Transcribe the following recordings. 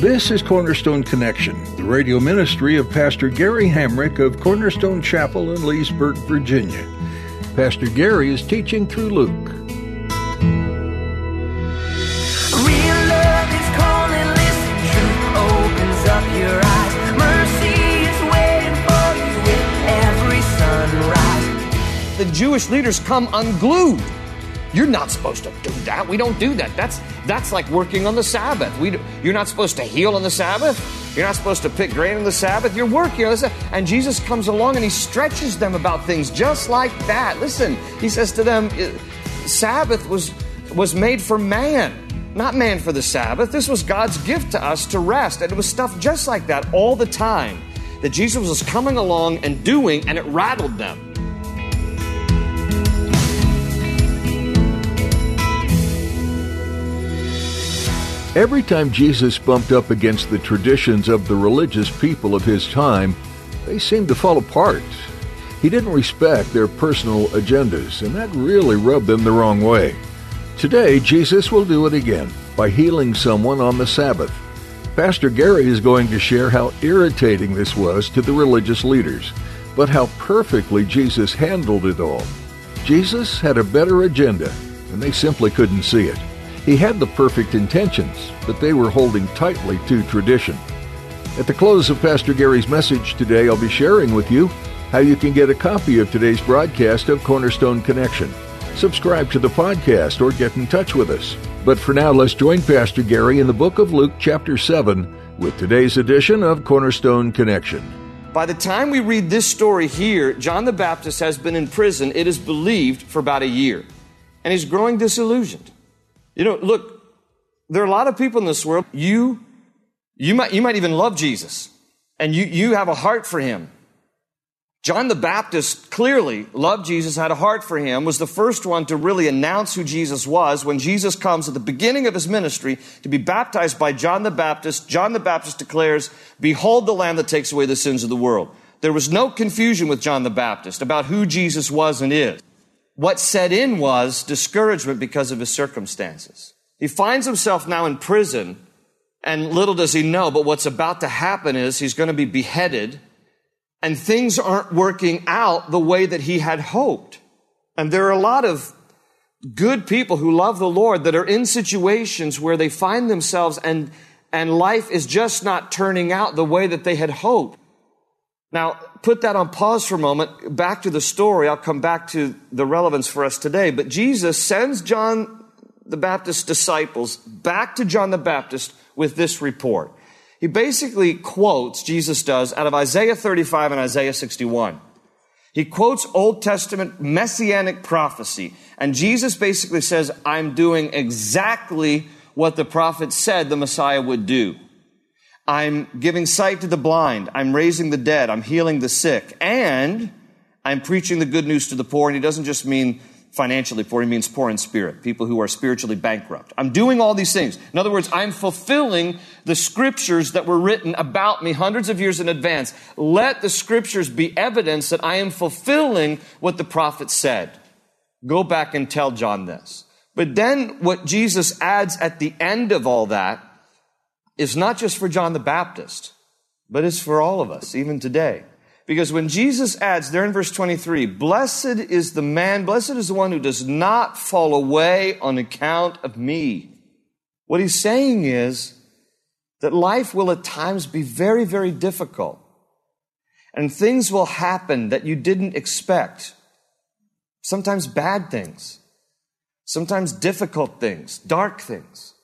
This is Cornerstone Connection, the radio ministry of Pastor Gary Hamrick of Cornerstone Chapel in Leesburg, Virginia. Pastor Gary is teaching through Luke. Real love is calling, listen, truth opens up your eyes. Mercy is waiting for you with every sunrise. the Jewish leaders come unglued. You're not supposed to do that. We don't do that. That's that's like working on the Sabbath. We, you're not supposed to heal on the Sabbath. You're not supposed to pick grain on the Sabbath. You're working on the. And Jesus comes along and he stretches them about things just like that. Listen, he says to them, uh, Sabbath was was made for man, not man for the Sabbath. This was God's gift to us to rest. And it was stuff just like that all the time that Jesus was coming along and doing, and it rattled them. Every time Jesus bumped up against the traditions of the religious people of his time, they seemed to fall apart. He didn't respect their personal agendas, and that really rubbed them the wrong way. Today, Jesus will do it again by healing someone on the Sabbath. Pastor Gary is going to share how irritating this was to the religious leaders, but how perfectly Jesus handled it all. Jesus had a better agenda, and they simply couldn't see it. He had the perfect intentions, but they were holding tightly to tradition. At the close of Pastor Gary's message today, I'll be sharing with you how you can get a copy of today's broadcast of Cornerstone Connection. Subscribe to the podcast or get in touch with us. But for now, let's join Pastor Gary in the book of Luke, chapter 7, with today's edition of Cornerstone Connection. By the time we read this story here, John the Baptist has been in prison, it is believed, for about a year. And he's growing disillusioned. You know, look, there are a lot of people in this world, you, you might, you might even love Jesus, and you, you have a heart for him. John the Baptist clearly loved Jesus, had a heart for him, was the first one to really announce who Jesus was when Jesus comes at the beginning of his ministry to be baptized by John the Baptist. John the Baptist declares, Behold the Lamb that takes away the sins of the world. There was no confusion with John the Baptist about who Jesus was and is. What set in was discouragement because of his circumstances. He finds himself now in prison, and little does he know, but what's about to happen is he's going to be beheaded and things aren't working out the way that he had hoped. And there are a lot of good people who love the Lord that are in situations where they find themselves and, and life is just not turning out the way that they had hoped. Now, put that on pause for a moment. Back to the story. I'll come back to the relevance for us today. But Jesus sends John the Baptist's disciples back to John the Baptist with this report. He basically quotes, Jesus does, out of Isaiah 35 and Isaiah 61. He quotes Old Testament messianic prophecy. And Jesus basically says, I'm doing exactly what the prophet said the Messiah would do. I'm giving sight to the blind. I'm raising the dead. I'm healing the sick. And I'm preaching the good news to the poor. And he doesn't just mean financially poor, he means poor in spirit, people who are spiritually bankrupt. I'm doing all these things. In other words, I'm fulfilling the scriptures that were written about me hundreds of years in advance. Let the scriptures be evidence that I am fulfilling what the prophet said. Go back and tell John this. But then what Jesus adds at the end of all that is not just for John the Baptist, but it's for all of us, even today. Because when Jesus adds there in verse 23, blessed is the man, blessed is the one who does not fall away on account of me. What he's saying is that life will at times be very, very difficult. And things will happen that you didn't expect. Sometimes bad things. Sometimes difficult things, dark things.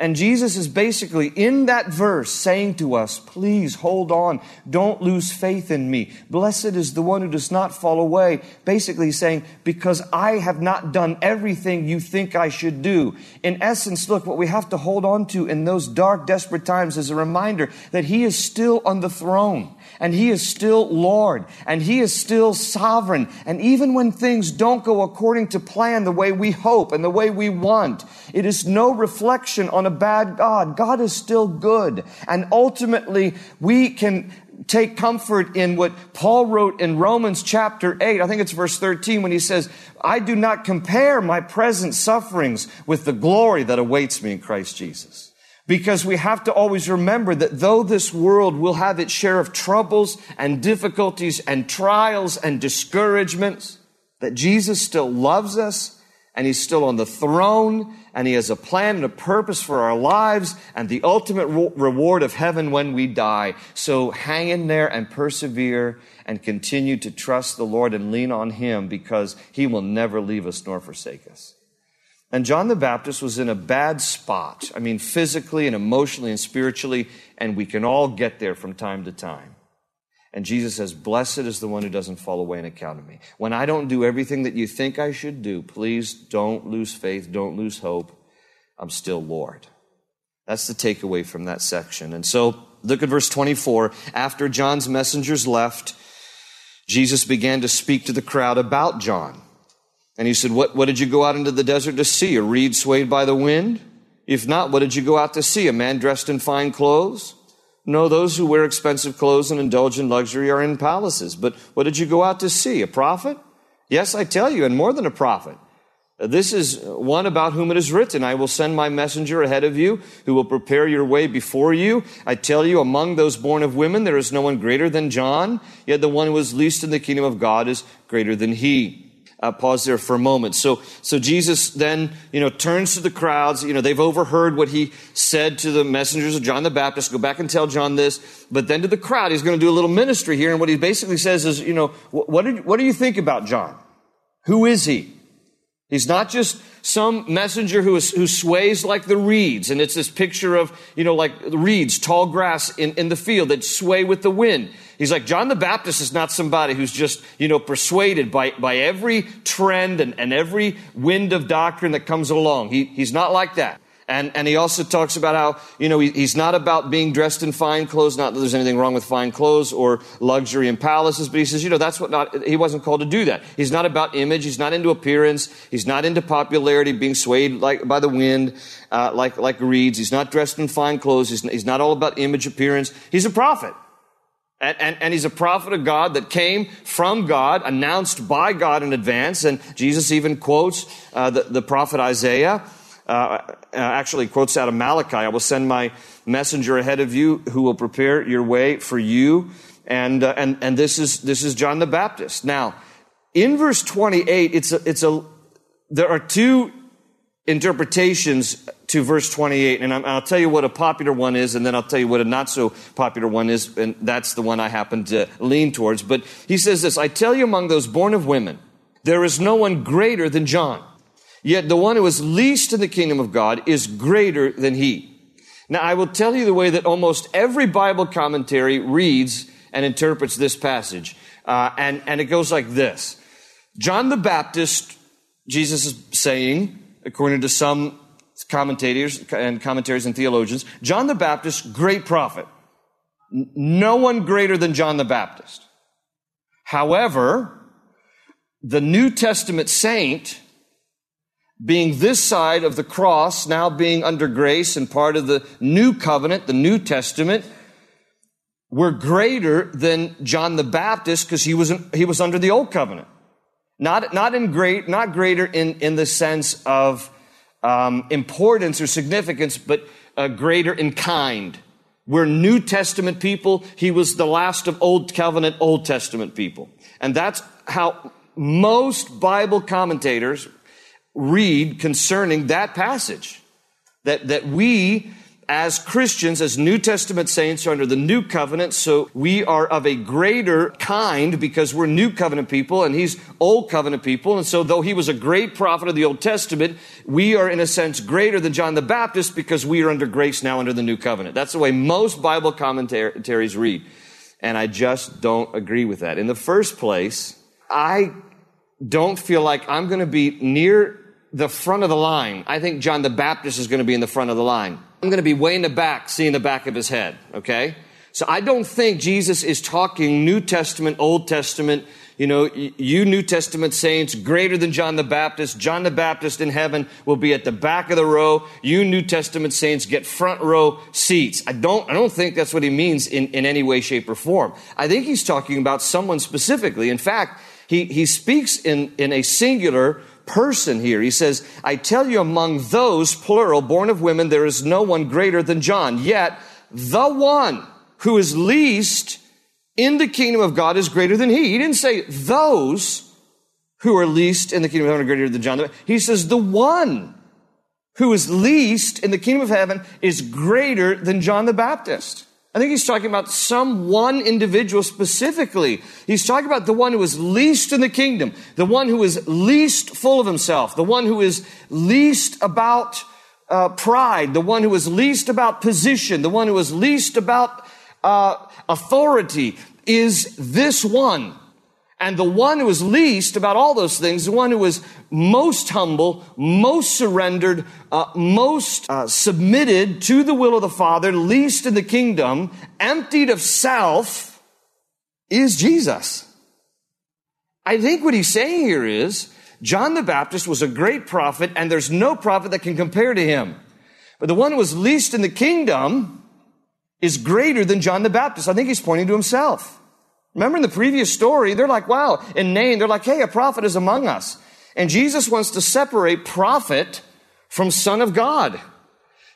And Jesus is basically in that verse saying to us, please hold on. Don't lose faith in me. Blessed is the one who does not fall away. Basically saying, because I have not done everything you think I should do. In essence, look, what we have to hold on to in those dark, desperate times is a reminder that he is still on the throne and he is still Lord and he is still sovereign. And even when things don't go according to plan the way we hope and the way we want, it is no reflection on a bad God. God is still good. And ultimately, we can take comfort in what Paul wrote in Romans chapter 8. I think it's verse 13 when he says, I do not compare my present sufferings with the glory that awaits me in Christ Jesus. Because we have to always remember that though this world will have its share of troubles and difficulties and trials and discouragements, that Jesus still loves us and he's still on the throne and he has a plan and a purpose for our lives and the ultimate reward of heaven when we die. So hang in there and persevere and continue to trust the Lord and lean on him because he will never leave us nor forsake us. And John the Baptist was in a bad spot. I mean, physically and emotionally and spiritually, and we can all get there from time to time. And Jesus says, Blessed is the one who doesn't fall away on account of me. When I don't do everything that you think I should do, please don't lose faith, don't lose hope. I'm still Lord. That's the takeaway from that section. And so, look at verse 24. After John's messengers left, Jesus began to speak to the crowd about John. And he said, what, what did you go out into the desert to see? A reed swayed by the wind? If not, what did you go out to see? A man dressed in fine clothes? No, those who wear expensive clothes and indulge in luxury are in palaces. But what did you go out to see? A prophet? Yes, I tell you, and more than a prophet. This is one about whom it is written, I will send my messenger ahead of you who will prepare your way before you. I tell you, among those born of women, there is no one greater than John, yet the one who is least in the kingdom of God is greater than he uh, pause there for a moment. So, so Jesus then, you know, turns to the crowds. You know, they've overheard what he said to the messengers of John the Baptist. Go back and tell John this. But then to the crowd, he's going to do a little ministry here. And what he basically says is, you know, what, did, what do you think about John? Who is he? He's not just some messenger who, is, who sways like the reeds. And it's this picture of, you know, like reeds, tall grass in, in the field that sway with the wind. He's like, John the Baptist is not somebody who's just, you know, persuaded by, by every trend and, and every wind of doctrine that comes along. He, he's not like that. And, and he also talks about how, you know, he, he's not about being dressed in fine clothes. Not that there's anything wrong with fine clothes or luxury in palaces, but he says, you know, that's what not, he wasn't called to do that. He's not about image. He's not into appearance. He's not into popularity, being swayed like by the wind, uh, like, like reeds. He's not dressed in fine clothes. He's, he's not all about image appearance. He's a prophet. And, and, and, he's a prophet of God that came from God, announced by God in advance. And Jesus even quotes uh, the, the prophet Isaiah uh, uh, actually quotes out of Malachi, I will send my messenger ahead of you who will prepare your way for you. And, uh, and, and this is, this is John the Baptist. Now, in verse 28, it's a, it's a, there are two interpretations to verse 28, and I'll tell you what a popular one is, and then I'll tell you what a not so popular one is, and that's the one I happen to lean towards. But he says this, I tell you among those born of women, there is no one greater than John. Yet the one who is least in the kingdom of God is greater than he. Now, I will tell you the way that almost every Bible commentary reads and interprets this passage. Uh, and, and it goes like this John the Baptist, Jesus is saying, according to some commentators and commentaries and theologians, John the Baptist, great prophet. No one greater than John the Baptist. However, the New Testament saint being this side of the cross, now being under grace and part of the new covenant, the New Testament, were greater than John the Baptist because he was, he was under the old covenant. Not, not in great, not greater in, in the sense of um, importance or significance, but uh, greater in kind. We're New Testament people. He was the last of Old Covenant, Old Testament people. And that's how most Bible commentators read concerning that passage. That, that we, as Christians, as New Testament saints are under the new covenant, so we are of a greater kind because we're new covenant people and he's old covenant people. And so though he was a great prophet of the Old Testament, we are in a sense greater than John the Baptist because we are under grace now under the new covenant. That's the way most Bible commentaries read. And I just don't agree with that. In the first place, I don't feel like I'm going to be near the front of the line. I think John the Baptist is going to be in the front of the line. I'm going to be way in the back, seeing the back of his head, okay? So I don't think Jesus is talking New Testament, Old Testament, you know, you New Testament saints greater than John the Baptist. John the Baptist in heaven will be at the back of the row. You New Testament saints get front row seats. I don't, I don't think that's what he means in, in any way, shape, or form. I think he's talking about someone specifically. In fact, he, he speaks in, in a singular person here. He says, I tell you among those, plural, born of women, there is no one greater than John. Yet the one who is least in the kingdom of God is greater than he. He didn't say those who are least in the kingdom of heaven are greater than John. He says the one who is least in the kingdom of heaven is greater than John the Baptist. I think he's talking about some one individual specifically. He's talking about the one who is least in the kingdom, the one who is least full of himself, the one who is least about uh, pride, the one who is least about position, the one who is least about uh, authority is this one. And the one who is least about all those things, the one who is most humble, most surrendered, uh, most uh, submitted to the will of the Father, least in the kingdom, emptied of self, is Jesus. I think what he's saying here is John the Baptist was a great prophet, and there's no prophet that can compare to him. But the one who was least in the kingdom is greater than John the Baptist. I think he's pointing to himself. Remember in the previous story, they're like, wow, in Nain, they're like, hey, a prophet is among us. And Jesus wants to separate prophet from son of God.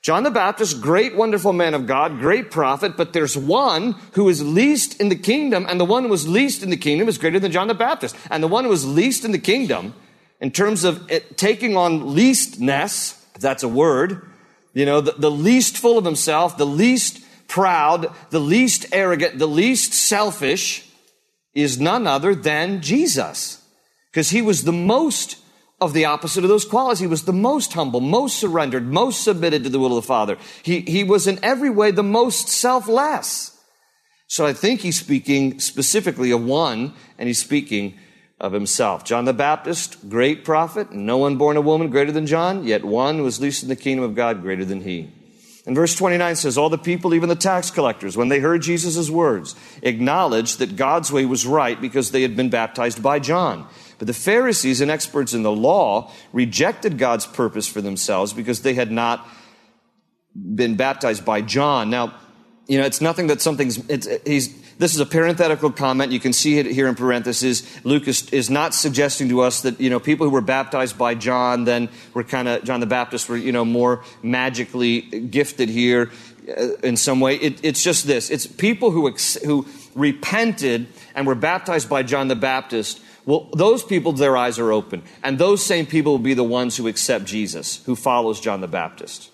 John the Baptist, great, wonderful man of God, great prophet, but there's one who is least in the kingdom, and the one who was least in the kingdom is greater than John the Baptist. And the one who was least in the kingdom, in terms of taking on leastness, if that's a word, you know, the, the least full of himself, the least proud, the least arrogant, the least selfish is none other than Jesus. Because he was the most of the opposite of those qualities. He was the most humble, most surrendered, most submitted to the will of the Father. He, he was in every way the most selfless. So I think he's speaking specifically of one, and he's speaking of himself. John the Baptist, great prophet, no one born of woman greater than John, yet one was least in the kingdom of God greater than he. And verse 29 says, All the people, even the tax collectors, when they heard Jesus' words, acknowledged that God's way was right because they had been baptized by John. But the Pharisees and experts in the law rejected God's purpose for themselves because they had not been baptized by John. Now, you know, it's nothing that something's, it's, he's, this is a parenthetical comment. You can see it here in parentheses. Luke is, is not suggesting to us that, you know, people who were baptized by John then were kind of, John the Baptist were, you know, more magically gifted here uh, in some way. It, it's just this. It's people who, ex, who repented and were baptized by John the Baptist well, those people, their eyes are open. And those same people will be the ones who accept Jesus, who follows John the Baptist.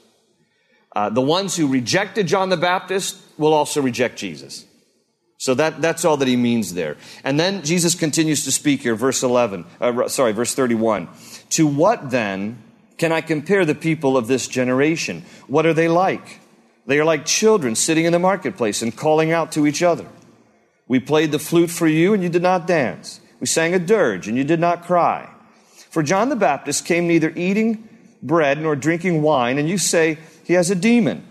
Uh, the ones who rejected John the Baptist will also reject Jesus. So that, that's all that he means there. And then Jesus continues to speak here, verse 11, uh, sorry, verse 31. To what then can I compare the people of this generation? What are they like? They are like children sitting in the marketplace and calling out to each other. We played the flute for you and you did not dance. We sang a dirge and you did not cry. For John the Baptist came neither eating bread nor drinking wine, and you say he has a demon.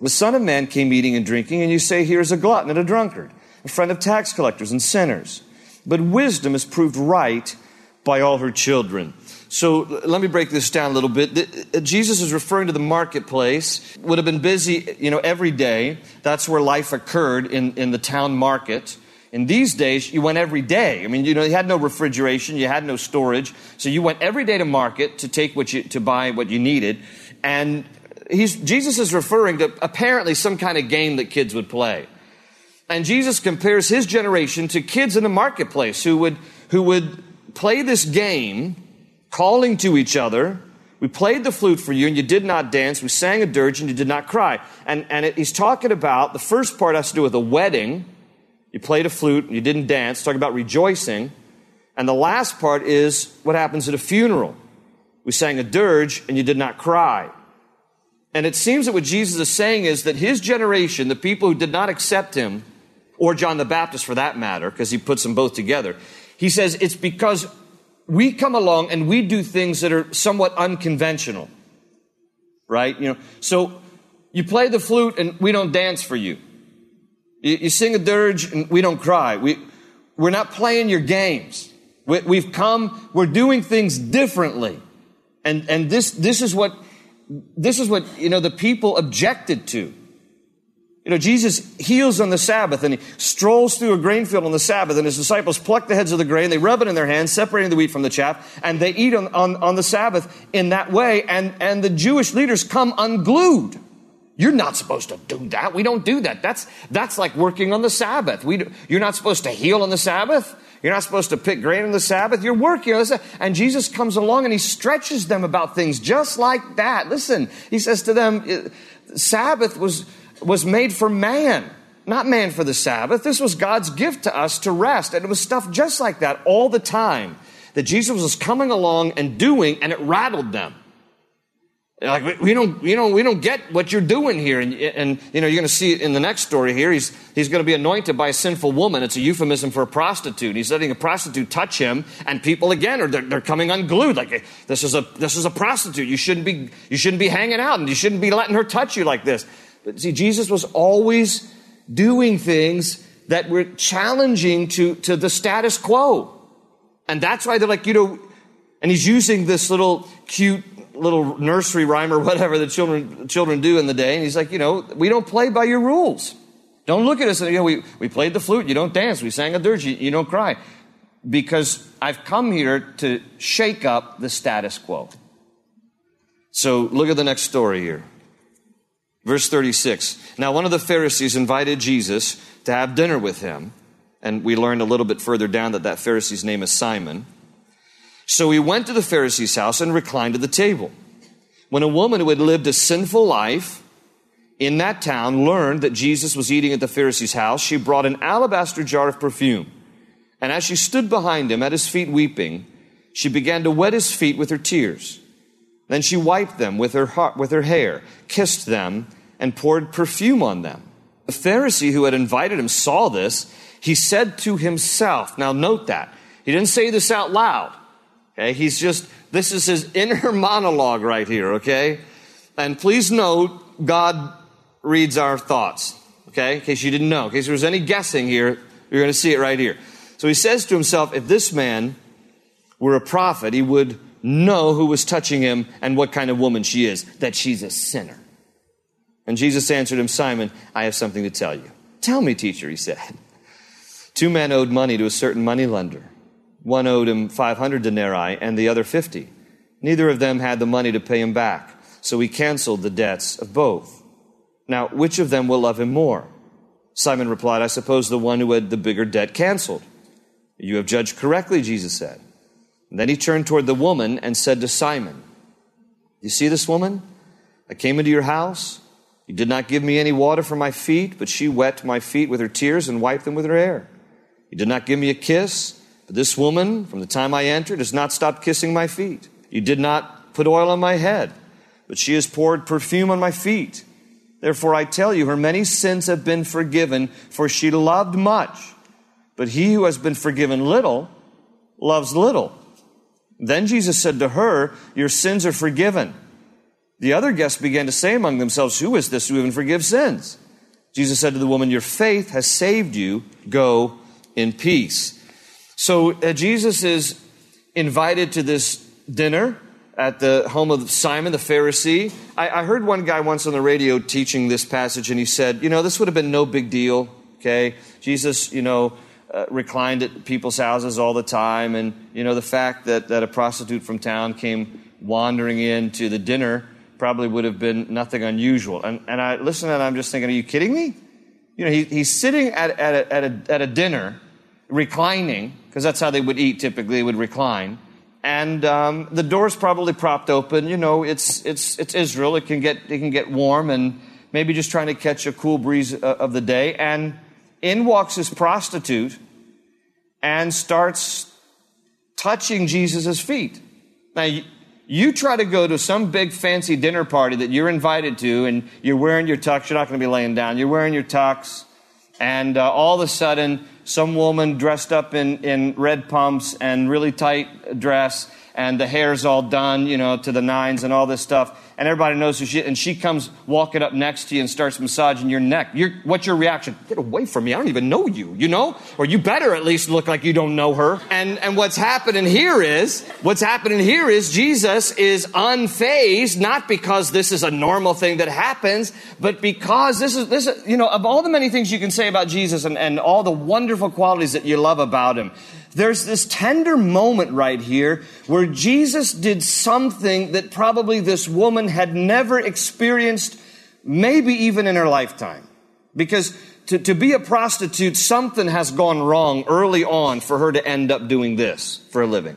The Son of Man came eating and drinking, and you say, Here is a glutton and a drunkard, a friend of tax collectors and sinners. But wisdom is proved right by all her children. So let me break this down a little bit. Uh, Jesus is referring to the marketplace, would have been busy, you know, every day. That's where life occurred in, in the town market. In these days, you went every day. I mean, you know, you had no refrigeration, you had no storage, so you went every day to market to take what you, to buy what you needed. And he's, Jesus is referring to apparently some kind of game that kids would play. And Jesus compares his generation to kids in the marketplace who would, who would play this game, calling to each other, We played the flute for you and you did not dance. We sang a dirge and you did not cry. And, and it, he's talking about the first part has to do with a wedding. You played a flute and you didn't dance. Talking about rejoicing. And the last part is what happens at a funeral. We sang a dirge and you did not cry. And it seems that what Jesus is saying is that his generation, the people who did not accept him, or John the Baptist for that matter, because he puts them both together, he says it's because we come along and we do things that are somewhat unconventional. Right? You know, so you play the flute and we don't dance for you. You, you sing a dirge and we don't cry. We, we're not playing your games. We, we've come, we're doing things differently. And, and this, this is what, this is what, you know, the people objected to. You know, Jesus heals on the Sabbath and he strolls through a grain field on the Sabbath and his disciples pluck the heads of the grain, they rub it in their hands, separating the wheat from the chaff, and they eat on, on, on the Sabbath in that way, and, and the Jewish leaders come unglued. You're not supposed to do that. We don't do that. That's, that's like working on the Sabbath. We, do, you're not supposed to heal on the Sabbath. You're not supposed to pick grain on the Sabbath. You're working on the Sabbath. And Jesus comes along and he stretches them about things just like that. Listen, he says to them, uh, Sabbath was, was made for man, not man for the Sabbath. This was God's gift to us to rest. And it was stuff just like that all the time that Jesus was coming along and doing, and it rattled them. Like we don't, you know, we don't get what you're doing here, and, and you know, you're going to see it in the next story here. He's he's going to be anointed by a sinful woman. It's a euphemism for a prostitute. He's letting a prostitute touch him, and people again are they're, they're coming unglued. Like this is a this is a prostitute. You shouldn't be you shouldn't be hanging out, and you shouldn't be letting her touch you like this. But see, Jesus was always doing things that were challenging to, to the status quo. And that's why they're like, you know, and he's using this little cute little nursery rhyme or whatever the children, children do in the day. And he's like, you know, we don't play by your rules. Don't look at us and, you know, we, we played the flute, you don't dance. We sang a dirge, you, you don't cry. Because I've come here to shake up the status quo. So look at the next story here. Verse 36. Now, one of the Pharisees invited Jesus to have dinner with him. And we learned a little bit further down that that Pharisee's name is Simon. So he went to the Pharisee's house and reclined at the table. When a woman who had lived a sinful life in that town learned that Jesus was eating at the Pharisee's house, she brought an alabaster jar of perfume. And as she stood behind him at his feet weeping, she began to wet his feet with her tears. Then she wiped them with her, heart, with her hair, kissed them, and poured perfume on them. The Pharisee who had invited him saw this. He said to himself, now note that. He didn't say this out loud. Okay, he's just, this is his inner monologue right here, okay? And please note, God reads our thoughts, okay? In case you didn't know. In case there was any guessing here, you're going to see it right here. So he says to himself, if this man were a prophet, he would know who was touching him and what kind of woman she is, that she's a sinner. And Jesus answered him, Simon, I have something to tell you. Tell me, teacher, he said. Two men owed money to a certain money lender. One owed him 500 denarii and the other 50. Neither of them had the money to pay him back, so he canceled the debts of both. Now, which of them will love him more? Simon replied, I suppose the one who had the bigger debt canceled. You have judged correctly, Jesus said. And then he turned toward the woman and said to Simon, You see this woman? I came into your house. You did not give me any water for my feet, but she wet my feet with her tears and wiped them with her hair. You did not give me a kiss, but this woman, from the time I entered, has not stopped kissing my feet. You did not put oil on my head, but she has poured perfume on my feet. Therefore, I tell you, her many sins have been forgiven, for she loved much. But he who has been forgiven little loves little. Then Jesus said to her, Your sins are forgiven. The other guests began to say among themselves, Who is this who even forgives sins? Jesus said to the woman, Your faith has saved you. Go in peace. So uh, Jesus is invited to this dinner at the home of Simon the Pharisee. I, I heard one guy once on the radio teaching this passage, and he said, You know, this would have been no big deal, okay? Jesus, you know, uh, reclined at people's houses all the time. And, you know, the fact that, that a prostitute from town came wandering in to the dinner probably would have been nothing unusual. And, and I listen and I'm just thinking, are you kidding me? You know, he, he's sitting at, at, a, at, a, at a dinner, reclining, because that's how they would eat typically, would recline. and um, the door's probably propped open. You know, it's it's it's Israel. It can get it can get warm, and maybe just trying to catch a cool breeze uh, of the day. And in walks this prostitute, and starts touching Jesus' feet. Now. You try to go to some big fancy dinner party that you're invited to, and you're wearing your tux. You're not going to be laying down. You're wearing your tux, and uh, all of a sudden, some woman dressed up in, in red pumps and really tight dress, and the hair's all done, you know, to the nines and all this stuff and everybody knows who she is, and she comes walking up next to you and starts massaging your neck. You're, what's your reaction? Get away from me. I don't even know you, you know? Or you better at least look like you don't know her. And, and what's happening here is, what's happening here is Jesus is unfazed, not because this is a normal thing that happens, but because this is, this is, you know, of all the many things you can say about Jesus and, and all the wonderful qualities that you love about him, there's this tender moment right here where Jesus did something that probably this woman had never experienced, maybe even in her lifetime. Because to, to be a prostitute, something has gone wrong early on for her to end up doing this for a living.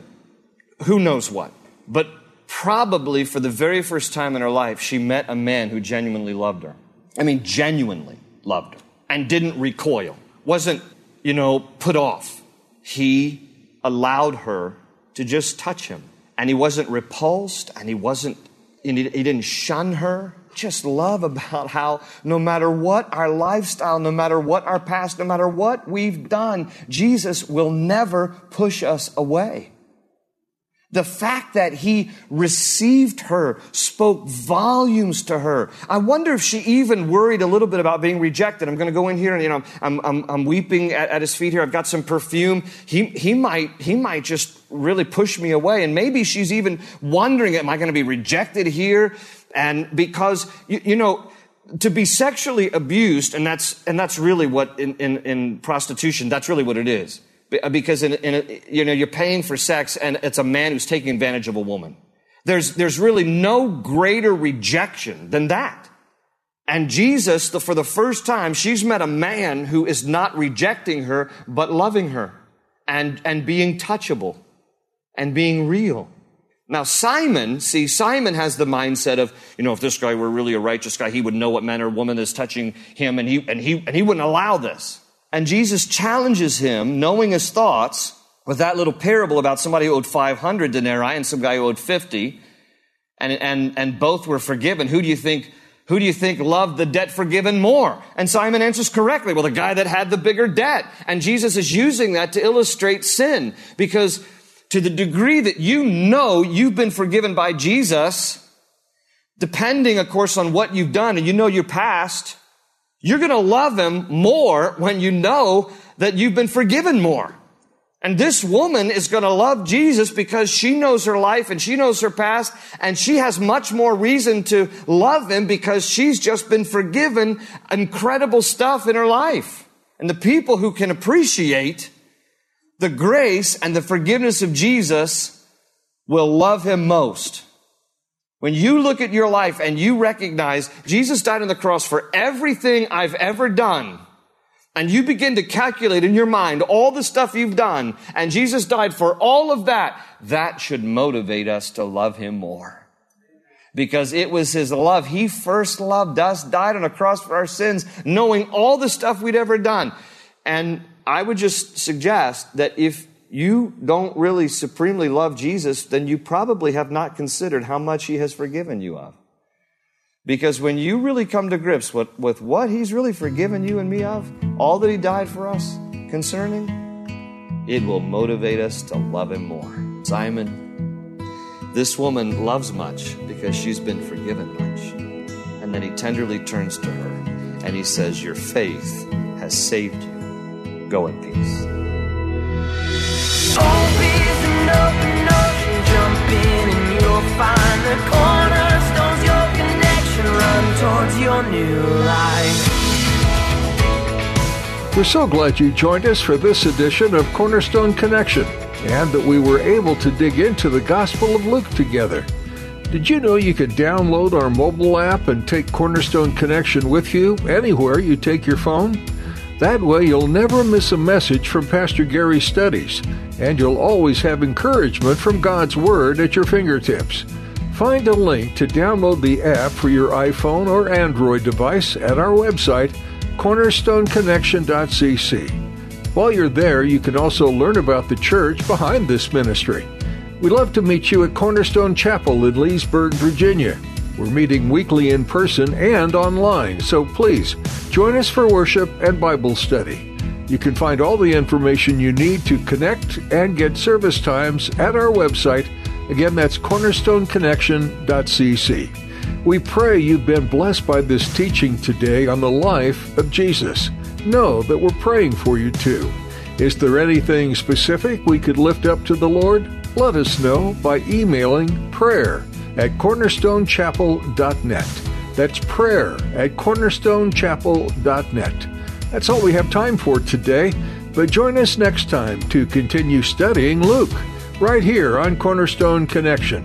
Who knows what? But probably for the very first time in her life, she met a man who genuinely loved her. I mean, genuinely loved her and didn't recoil, wasn't, you know, put off he allowed her to just touch him. And he wasn't repulsed and he wasn't, he didn't shun her. Just love about how no matter what our lifestyle, no matter what our past, no matter what we've done, Jesus will never push us away. The fact that he received her spoke volumes to her. I wonder if she even worried a little bit about being rejected. I'm going to go in here and, you know, I'm, I'm, I'm weeping at, at his feet here. I've got some perfume. He, he might, he might just really push me away. And maybe she's even wondering, am I going to be rejected here? And because, you, you know, to be sexually abused, and that's, and that's really what in, in, in prostitution, that's really what it is Uh, because in, in you know you're paying for sex and it's a man who's taking advantage of a woman. There's there's really no greater rejection than that. And jesus the, for the first time she's met a man who is not rejecting her but loving her and and being touchable and being real. Now simon see simon has the mindset of you know if this guy were really a righteous guy he would know what man or woman is touching him and he and he and he wouldn't allow this and Jesus challenges him, knowing his thoughts, with that little parable about somebody who owed 500 denarii and some guy who owed 50. And, and, and both were forgiven. Who do you think, who do you think loved the debt forgiven more? And Simon answers correctly. Well, the guy that had the bigger debt. And Jesus is using that to illustrate sin because to the degree that you know you've been forgiven by Jesus, depending, of course, on what you've done and you know your past, you're going to love him more when you know that you've been forgiven more. And this woman is going to love Jesus because she knows her life and she knows her past and she has much more reason to love him because she's just been forgiven incredible stuff in her life. And the people who can appreciate the grace and the forgiveness of Jesus will love him most. When you look at your life and you recognize Jesus died on the cross for everything I've ever done, and you begin to calculate in your mind all the stuff you've done, and Jesus died for all of that, that should motivate us to love Him more. Because it was His love. He first loved us, died on a cross for our sins, knowing all the stuff we'd ever done. And I would just suggest that if you don't really supremely love Jesus, then you probably have not considered how much He has forgiven you of. Because when you really come to grips with, with what He's really forgiven you and me of, all that He died for us concerning, it will motivate us to love Him more. Simon, this woman loves much because she's been forgiven much. And then He tenderly turns to her and He says, Your faith has saved you. Go in peace. We're so glad you joined us for this edition of Cornerstone Connection and that we were able to dig into the Gospel of Luke together. Did you know you could download our mobile app and take Cornerstone Connection with you anywhere you take your phone? That way, you'll never miss a message from Pastor Gary's studies, and you'll always have encouragement from God's Word at your fingertips. Find a link to download the app for your iPhone or Android device at our website, cornerstoneconnection.cc. While you're there, you can also learn about the church behind this ministry. We'd love to meet you at Cornerstone Chapel in Leesburg, Virginia. We're meeting weekly in person and online, so please join us for worship and Bible study. You can find all the information you need to connect and get service times at our website. Again, that's cornerstoneconnection.cc. We pray you've been blessed by this teaching today on the life of Jesus. Know that we're praying for you too. Is there anything specific we could lift up to the Lord? Let us know by emailing prayer at cornerstonechapel.net. That's prayer at cornerstonechapel.net. That's all we have time for today, but join us next time to continue studying Luke, right here on Cornerstone Connection.